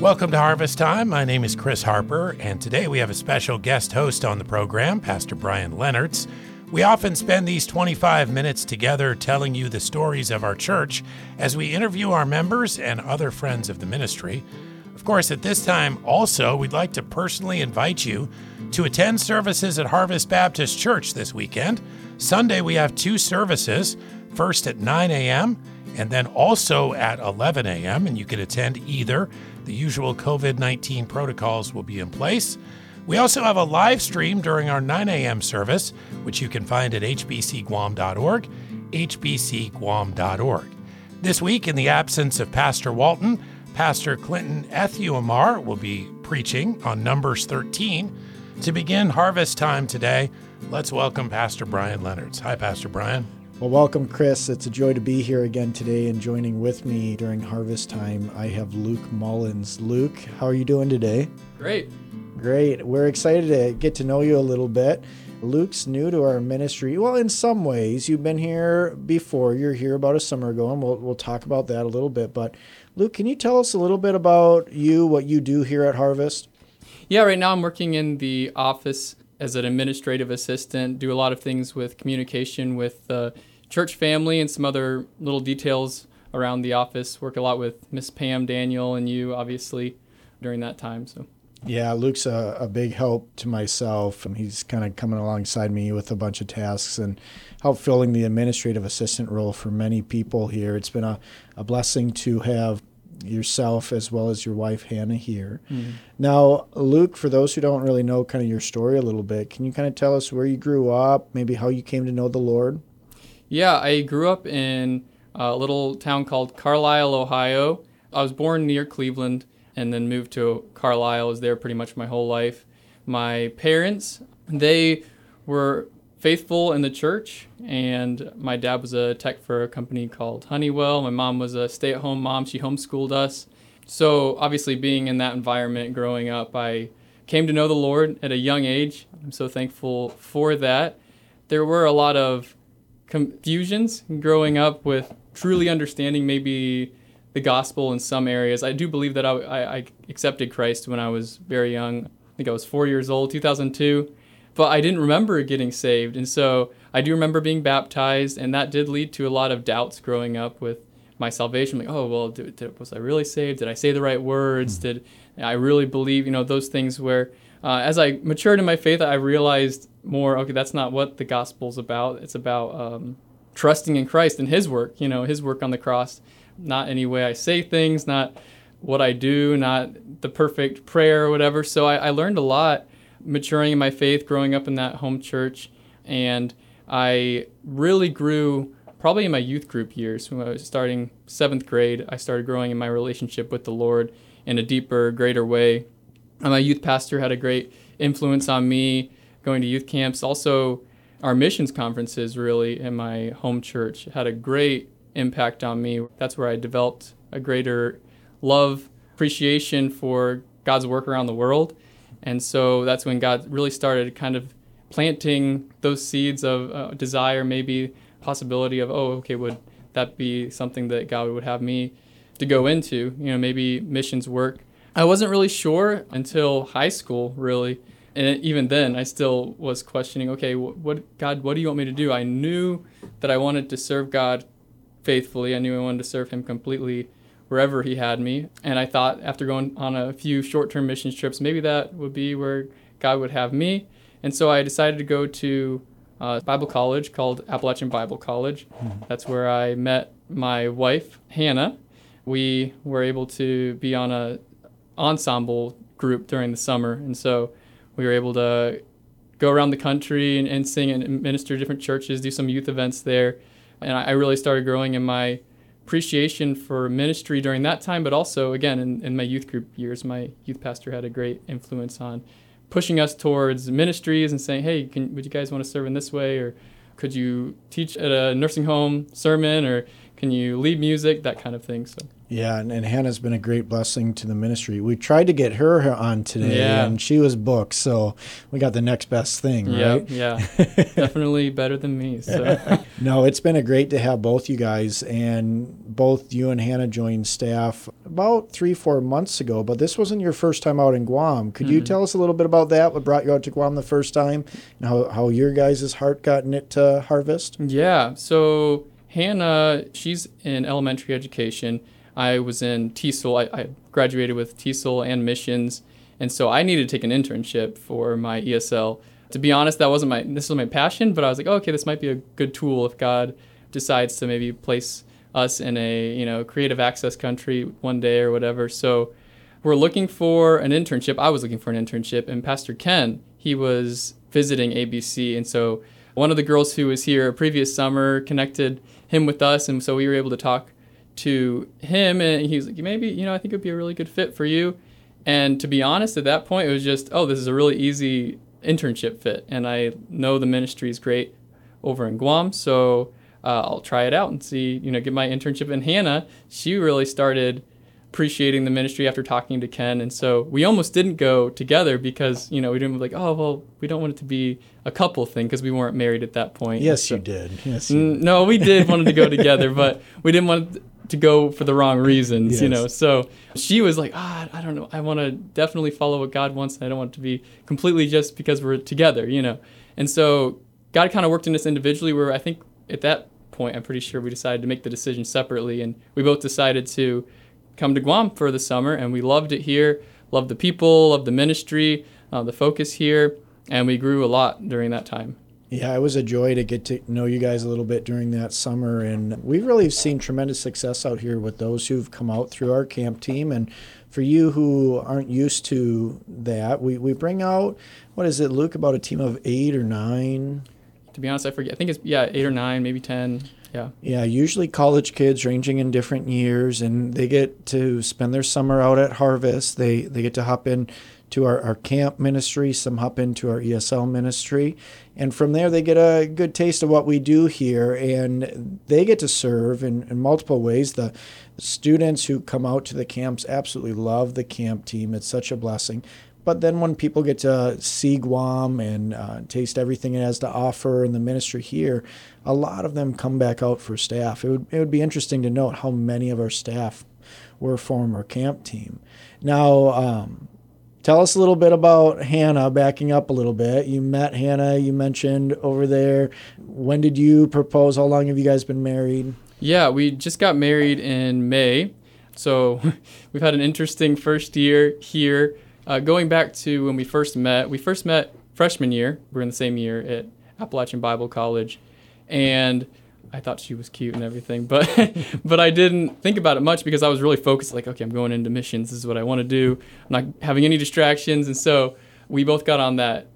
Welcome to Harvest Time. My name is Chris Harper, and today we have a special guest host on the program, Pastor Brian Leonards. We often spend these 25 minutes together telling you the stories of our church as we interview our members and other friends of the ministry. Of course, at this time, also, we'd like to personally invite you to attend services at Harvest Baptist Church this weekend. Sunday, we have two services, first at 9 a.m. and then also at 11 a.m., and you can attend either. The usual COVID 19 protocols will be in place. We also have a live stream during our 9 a.m. service, which you can find at hbcguam.org, hbcguam.org. This week, in the absence of Pastor Walton, Pastor Clinton Ethuamar will be preaching on Numbers 13. To begin harvest time today, let's welcome Pastor Brian Leonards. Hi, Pastor Brian. Well, welcome, Chris. It's a joy to be here again today and joining with me during harvest time. I have Luke Mullins. Luke, how are you doing today? Great. Great. We're excited to get to know you a little bit. Luke's new to our ministry. Well, in some ways, you've been here before. You're here about a summer ago, and we'll, we'll talk about that a little bit. But, Luke, can you tell us a little bit about you, what you do here at Harvest? Yeah, right now I'm working in the office as an administrative assistant, do a lot of things with communication with the church family and some other little details around the office. Work a lot with Miss Pam, Daniel, and you, obviously, during that time. So. Yeah, Luke's a, a big help to myself, and he's kind of coming alongside me with a bunch of tasks and help filling the administrative assistant role for many people here. It's been a, a blessing to have yourself as well as your wife Hannah here. Mm-hmm. Now, Luke, for those who don't really know kind of your story a little bit, can you kind of tell us where you grew up, maybe how you came to know the Lord? Yeah, I grew up in a little town called Carlisle, Ohio. I was born near Cleveland and then moved to Carlisle. I was there pretty much my whole life. My parents, they were faithful in the church, and my dad was a tech for a company called Honeywell. My mom was a stay at home mom, she homeschooled us. So, obviously, being in that environment growing up, I came to know the Lord at a young age. I'm so thankful for that. There were a lot of confusions growing up with truly understanding maybe the gospel in some areas. I do believe that I, I, I accepted Christ when I was very young. I think I was four years old, 2002 but I didn't remember getting saved. And so I do remember being baptized, and that did lead to a lot of doubts growing up with my salvation. Like, oh, well, did, did, was I really saved? Did I say the right words? Mm. Did I really believe, you know, those things where uh, as I matured in my faith, I realized more, okay, that's not what the gospel's about. It's about um, trusting in Christ and His work, you know, His work on the cross, not any way I say things, not what I do, not the perfect prayer or whatever. So I, I learned a lot maturing in my faith, growing up in that home church, and I really grew probably in my youth group years. When I was starting seventh grade, I started growing in my relationship with the Lord in a deeper, greater way. And my youth pastor had a great influence on me going to youth camps. Also, our missions conferences, really, in my home church had a great impact on me. That's where I developed a greater love, appreciation for God's work around the world and so that's when God really started kind of planting those seeds of uh, desire, maybe possibility of, oh, okay, would that be something that God would have me to go into? You know, maybe missions work. I wasn't really sure until high school, really. And even then, I still was questioning, okay, what, God, what do you want me to do? I knew that I wanted to serve God faithfully. I knew I wanted to serve Him completely wherever he had me. And I thought after going on a few short term mission trips, maybe that would be where God would have me. And so I decided to go to a Bible college called Appalachian Bible College. Mm-hmm. That's where I met my wife, Hannah. We were able to be on a ensemble group during the summer. And so we were able to go around the country and, and sing and minister to different churches, do some youth events there. And I, I really started growing in my appreciation for ministry during that time, but also, again, in, in my youth group years, my youth pastor had a great influence on pushing us towards ministries and saying, hey, can, would you guys want to serve in this way? Or could you teach at a nursing home sermon? Or can you lead music? That kind of thing. So. Yeah, and, and, Hannah's been a great blessing to the ministry. We tried to get her on today, yeah. and she was booked, so we got the next best thing, right? Yeah, definitely better than me. So. no, it's been a great to have both you guys, and both you and Hannah joined staff about three, four months ago, but this wasn't your first time out in Guam. Could you mm-hmm. tell us a little bit about that? What brought you out to Guam the first time, and how, how your guys' heart got knit to harvest? Yeah. So Hannah, she's in elementary education. I was in TESOL. I, I graduated with TESOL and missions, and so I needed to take an internship for my ESL. To be honest, that wasn't my this was my passion, but I was like, oh, okay, this might be a good tool if God decides to maybe place us in a you know creative access country one day or whatever. So we're looking for an internship. I was looking for an internship, and Pastor Ken he was visiting ABC, and so one of the girls who was here previous summer connected him with us, and so we were able to talk to him, and he was like, maybe you know I think it'd be a really good fit for you. And to be honest, at that point, it was just, oh, this is a really easy internship fit, and I know the ministry is great over in Guam, so uh, I'll try it out and see, you know, get my internship. And Hannah, she really started appreciating the ministry after talking to Ken, and so we almost didn't go together because you know we didn't like, oh well, we don't want it to be a couple thing because we weren't married at that point. Yes, so, you did. Yes, you did. no, we did wanted to go together, but we didn't want to go for the wrong reasons, yes. you know. So she was like, ah, I don't know. I want to definitely follow what God wants. And I don't want it to be completely just because we're together, you know. And so God kind of worked in us individually where I think at that point, I'm pretty sure we decided to make the decision separately. And we both decided to come to Guam for the summer. And we loved it here, loved the people, loved the ministry, uh, the focus here. And we grew a lot during that time. Yeah, it was a joy to get to know you guys a little bit during that summer. And we've really seen tremendous success out here with those who've come out through our camp team. And for you who aren't used to that, we, we bring out, what is it, Luke, about a team of eight or nine? To be honest, I forget. I think it's, yeah, eight or nine, maybe 10. Yeah. Yeah, usually college kids ranging in different years, and they get to spend their summer out at Harvest. They, they get to hop in to our, our camp ministry, some hop into our ESL ministry. And from there, they get a good taste of what we do here, and they get to serve in, in multiple ways. The students who come out to the camps absolutely love the camp team, it's such a blessing. But then when people get to see Guam and uh, taste everything it has to offer in the ministry here, a lot of them come back out for staff. It would, it would be interesting to note how many of our staff were former camp team. Now, um, Tell us a little bit about Hannah, backing up a little bit. You met Hannah, you mentioned over there. When did you propose? How long have you guys been married? Yeah, we just got married in May. So we've had an interesting first year here. Uh, going back to when we first met, we first met freshman year. We are in the same year at Appalachian Bible College. And I thought she was cute and everything, but but I didn't think about it much because I was really focused. Like, okay, I'm going into missions. This is what I want to do. I'm not having any distractions, and so we both got on that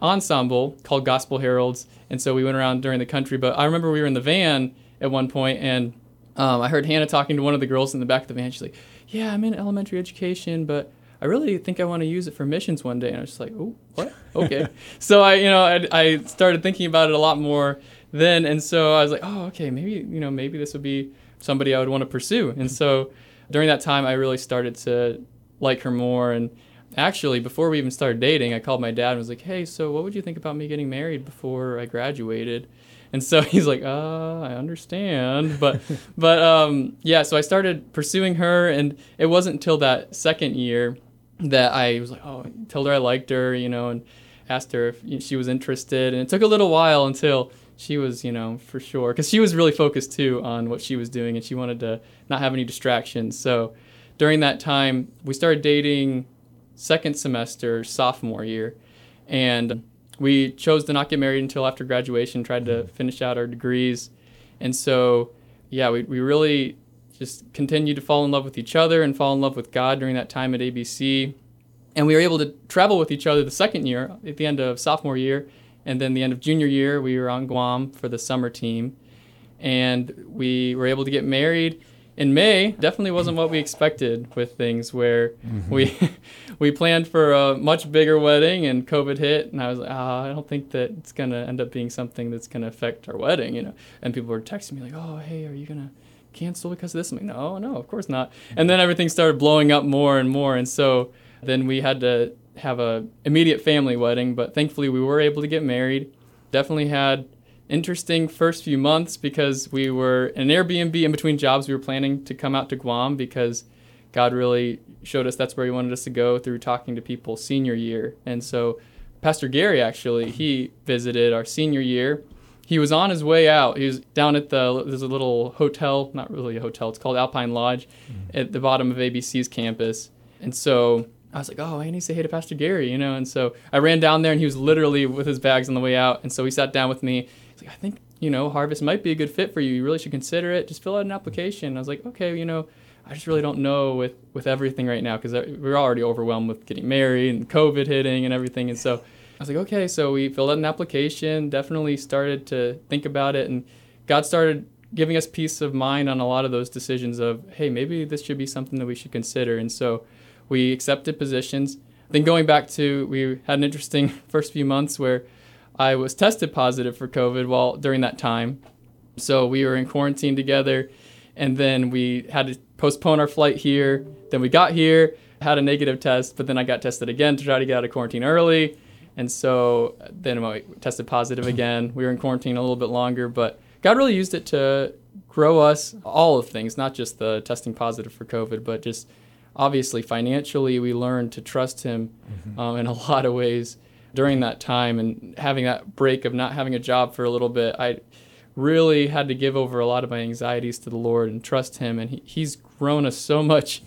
ensemble called Gospel Heralds, and so we went around during the country. But I remember we were in the van at one point, and um, I heard Hannah talking to one of the girls in the back of the van. She's like, "Yeah, I'm in elementary education, but." I really think I want to use it for missions one day. And I was just like, oh, what? Okay. so I, you know, I, I started thinking about it a lot more then and so I was like, oh, okay, maybe you know maybe this would be somebody I would want to pursue. And so during that time, I really started to like her more. And actually, before we even started dating, I called my dad and was like, hey, so what would you think about me getting married before I graduated? And so he's like, uh, I understand. But, but um, yeah, so I started pursuing her. And it wasn't until that second year that I was like, oh, told her I liked her, you know, and asked her if she was interested. And it took a little while until she was, you know, for sure, because she was really focused too on what she was doing and she wanted to not have any distractions. So during that time, we started dating second semester, sophomore year. And we chose to not get married until after graduation, tried to mm-hmm. finish out our degrees. And so, yeah, we, we really just continued to fall in love with each other and fall in love with God during that time at ABC. And we were able to travel with each other the second year, at the end of sophomore year, and then the end of junior year, we were on Guam for the summer team. And we were able to get married in May. Definitely wasn't what we expected with things where mm-hmm. we we planned for a much bigger wedding and COVID hit. And I was like, oh, I don't think that it's going to end up being something that's going to affect our wedding, you know. And people were texting me like, oh, hey, are you going to cancel because of this? I'm like, no, no, of course not. And then everything started blowing up more and more. And so then we had to have a immediate family wedding, but thankfully we were able to get married. Definitely had interesting first few months because we were in an Airbnb in between jobs. We were planning to come out to Guam because God really showed us that's where He wanted us to go through talking to people senior year. And so, Pastor Gary actually, he visited our senior year. He was on his way out. He was down at the there's a little hotel, not really a hotel. It's called Alpine Lodge, mm-hmm. at the bottom of ABC's campus. And so I was like, oh, I need to say hey to Pastor Gary, you know. And so I ran down there, and he was literally with his bags on the way out. And so he sat down with me. He's like, I think you know Harvest might be a good fit for you. You really should consider it. Just fill out an application. I was like, okay, you know, I just really don't know with with everything right now because we're already overwhelmed with getting married and COVID hitting and everything. And so I was like, okay. So we filled out an application. Definitely started to think about it, and God started giving us peace of mind on a lot of those decisions of, hey, maybe this should be something that we should consider. And so we accepted positions. Then going back to, we had an interesting first few months where I was tested positive for COVID while during that time. So we were in quarantine together, and then we had to postpone our flight here. Then we got here, had a negative test, but then I got tested again to try to get out of quarantine early. And so then I tested positive again. We were in quarantine a little bit longer, but God really used it to grow us all of things, not just the testing positive for COVID, but just obviously financially we learned to trust him mm-hmm. um, in a lot of ways during that time and having that break of not having a job for a little bit i really had to give over a lot of my anxieties to the lord and trust him and he, he's grown us so much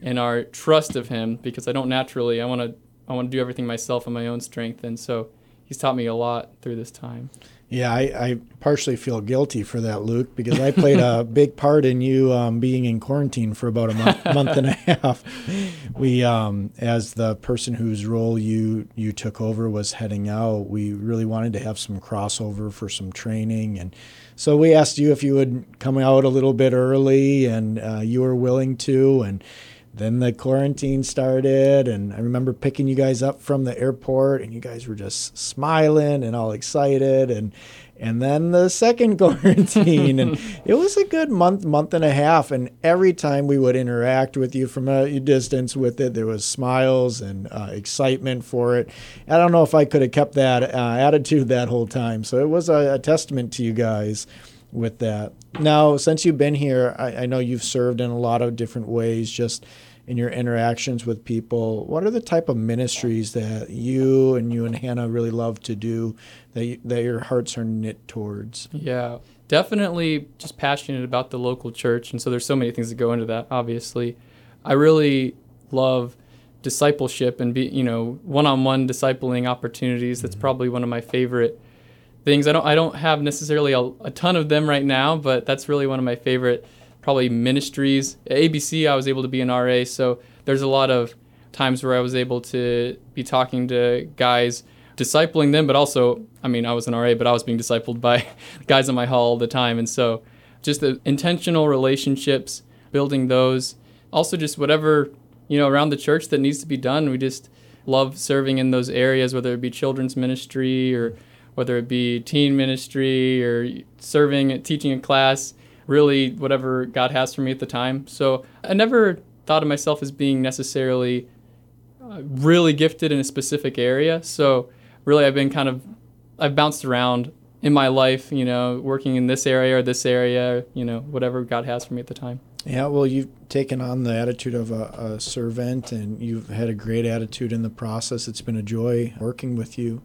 in our trust of him because i don't naturally i want to i want to do everything myself in my own strength and so he's taught me a lot through this time yeah, I, I, partially feel guilty for that, Luke, because I played a big part in you um, being in quarantine for about a month, month and a half. We, um, as the person whose role you you took over was heading out, we really wanted to have some crossover for some training, and so we asked you if you would come out a little bit early, and uh, you were willing to, and then the quarantine started and i remember picking you guys up from the airport and you guys were just smiling and all excited and and then the second quarantine and it was a good month month and a half and every time we would interact with you from a distance with it there was smiles and uh, excitement for it i don't know if i could have kept that uh, attitude that whole time so it was a, a testament to you guys with that. Now, since you've been here, I, I, know you've served in a lot of different ways, just in your interactions with people. What are the type of ministries that you and you and Hannah really love to do that you, that your hearts are knit towards? Yeah, definitely just passionate about the local church, and so there's so many things that go into that. Obviously, I really love discipleship and be you know one-on-one discipling opportunities. That's mm-hmm. probably one of my favorite things. I don't I don't have necessarily a, a, ton of them right now, but that's really one of my favorite probably ministries. At ABC, I was able to be an RA, so there's a lot of times where I was able to be talking to guys, discipling them, but also, I mean, I was an RA, but I was being discipled by guys in my hall all the time, and so just the intentional relationships, building those. Also, just whatever you know around the church that needs to be done. We just love serving in those areas, whether it be children's ministry or whether it be teen ministry or serving, teaching a class, really whatever God has for me at the time. So I never thought of myself as being necessarily uh, really gifted in a specific area. So really, I've been kind of, I've bounced around in my life, you know, working in this area or this area, you know, whatever God has for me at the time. Yeah, well, you've taken on the attitude of a, a servant and you've had a great attitude in the process. It's been a joy working with you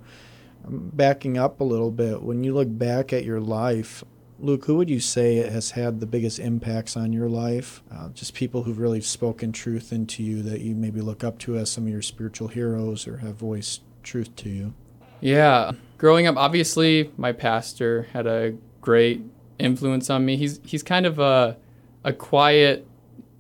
backing up a little bit, when you look back at your life, Luke, who would you say has had the biggest impacts on your life? Uh, just people who've really spoken truth into you that you maybe look up to as some of your spiritual heroes or have voiced truth to you? Yeah. Growing up, obviously, my pastor had a great influence on me. He's, he's kind of a, a quiet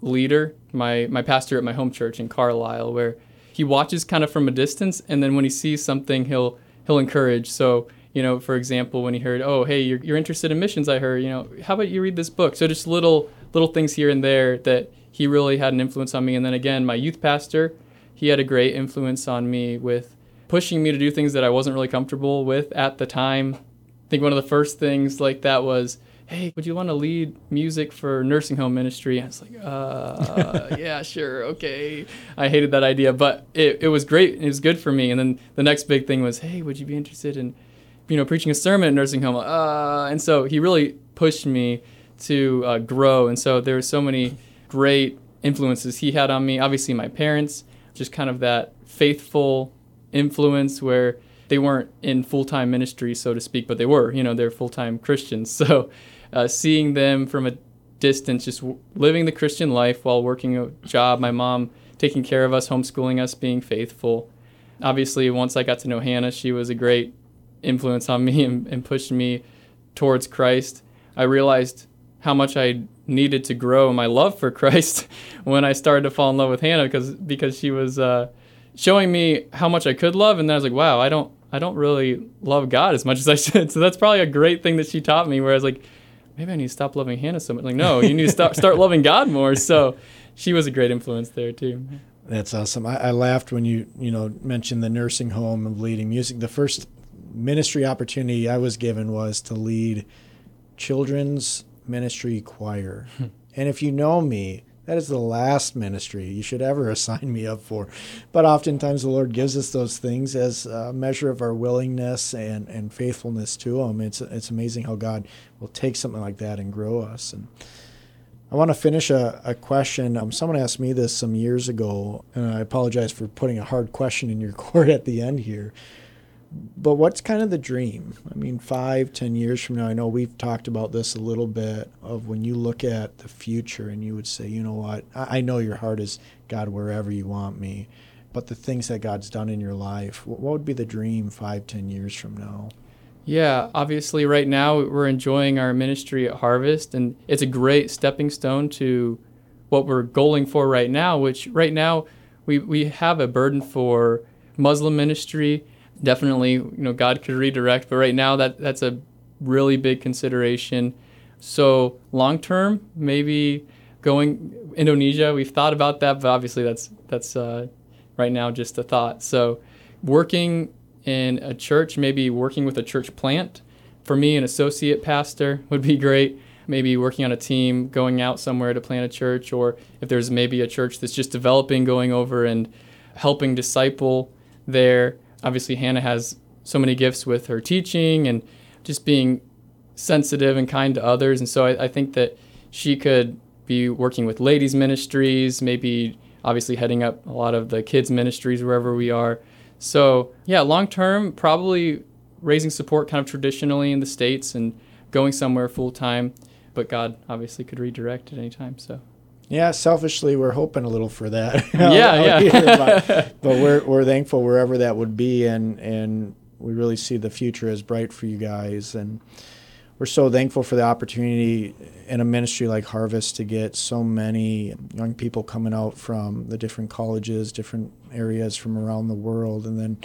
leader, my, my pastor at my home church in Carlisle, where he watches kind of from a distance, and then when he sees something, he'll he'll encourage. So, you know, for example, when he heard, oh, hey, you're, you're interested in missions, I heard, you know, how about you read this book? So just little little things here and there that he really had an influence on me. And then again, my youth pastor, he had a great influence on me with pushing me to do things that I wasn't really comfortable with at the time. I think one of the first things like that was, hey, would you want to lead music for nursing home ministry? I was like, uh, yeah, sure, okay. I hated that idea, but it, it was great. It was good for me. And then the next big thing was, hey, would you be interested in, you know, preaching a sermon at nursing home? Uh, and so he really pushed me to uh, grow. And so there were so many great influences he had on me. Obviously, my parents, just kind of that faithful influence where they weren't in full time ministry, so to speak, but they were. You know, they're full time Christians. So uh, seeing them from a distance, just w- living the Christian life while working a job, my mom taking care of us, homeschooling us, being faithful. Obviously, once I got to know Hannah, she was a great influence on me and, and pushed me towards Christ. I realized how much I needed to grow my love for Christ when I started to fall in love with Hannah because because she was uh, showing me how much I could love, and then I was like, wow, I don't I don't really love God as much as I should. So that's probably a great thing that she taught me. Where I was like, maybe I need to stop loving Hannah so much. Like, no, you need to start start loving God more. So she was a great influence there too. That's awesome. I, I laughed when you you know mentioned the nursing home of leading music. The first ministry opportunity I was given was to lead children's ministry choir. Hmm. and if you know me, that is the last ministry you should ever assign me up for. But oftentimes the Lord gives us those things as a measure of our willingness and, and faithfulness to Him. It's, it's amazing how God will take something like that and grow us. And I want to finish a, a question. Um, someone asked me this some years ago, and I apologize for putting a hard question in your court at the end here but what's kind of the dream? I mean, five, ten years from now, I know we've talked about this a little bit of when you look at the future and you would say, you know what, I, know your heart is God wherever you want me, but the things that God's done in your life, what, what would be the dream five, ten years from now? Yeah, obviously, right now we're enjoying our ministry at Harvest, and it's a great stepping stone to what we're going for right now, which right now we, we have a burden for Muslim ministry definitely you know God could redirect, but right now that that's a really big consideration. So long term, maybe going Indonesia. We've thought about that, but obviously that's that's uh, right now just a thought. So working in a church, maybe working with a church plant. For me, an associate pastor would be great. Maybe working on a team, going out somewhere to plant a church, or if there's maybe a church that's just developing, going over and helping disciple there obviously Hannah has so many gifts with her teaching and just being sensitive and kind to others. And so I, I think that she could be working with ladies' ministries, maybe obviously heading up a lot of the kids' ministries wherever we are. So, yeah, long term, probably raising support kind of traditionally in the States and going somewhere full time. But God obviously could redirect at any time. So, yeah, selfishly, we're hoping a little for that. yeah, yeah. but, but we're we're thankful wherever that would be, and and we really see the future as bright for you guys, and we're so thankful for the opportunity in a ministry like Harvest to get so many young people coming out from the different colleges, different areas from around the world, and then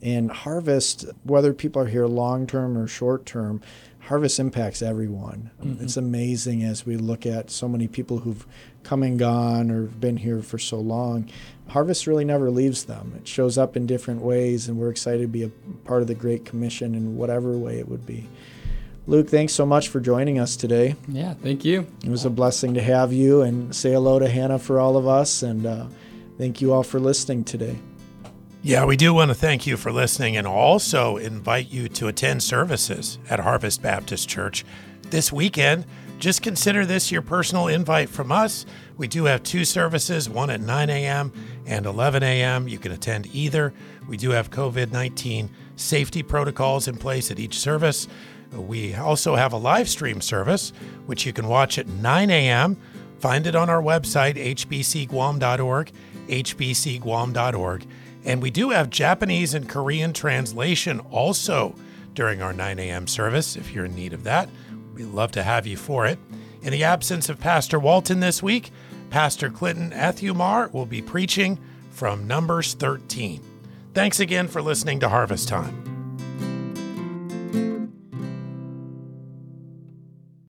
in Harvest, whether people are here long term or short term, Harvest impacts everyone. Mm-hmm. It's amazing as we look at so many people who've come and gone or been here for so long. Harvest really never leaves them. It shows up in different ways, and we're excited to be a part of the Great Commission in whatever way it would be. Luke, thanks so much for joining us today. Yeah, thank you. It was a blessing to have you, and say hello to Hannah for all of us, and uh, thank you all for listening today. Yeah, we do want to thank you for listening and also invite you to attend services at Harvest Baptist Church this weekend. Just consider this your personal invite from us. We do have two services, one at 9 a.m. and 11 a.m. You can attend either. We do have COVID 19 safety protocols in place at each service. We also have a live stream service, which you can watch at 9 a.m. Find it on our website, hbcguam.org, hbcguam.org. And we do have Japanese and Korean translation also during our 9 a.m. service if you're in need of that. We'd love to have you for it. In the absence of Pastor Walton this week, Pastor Clinton Ethumar will be preaching from Numbers 13. Thanks again for listening to Harvest Time.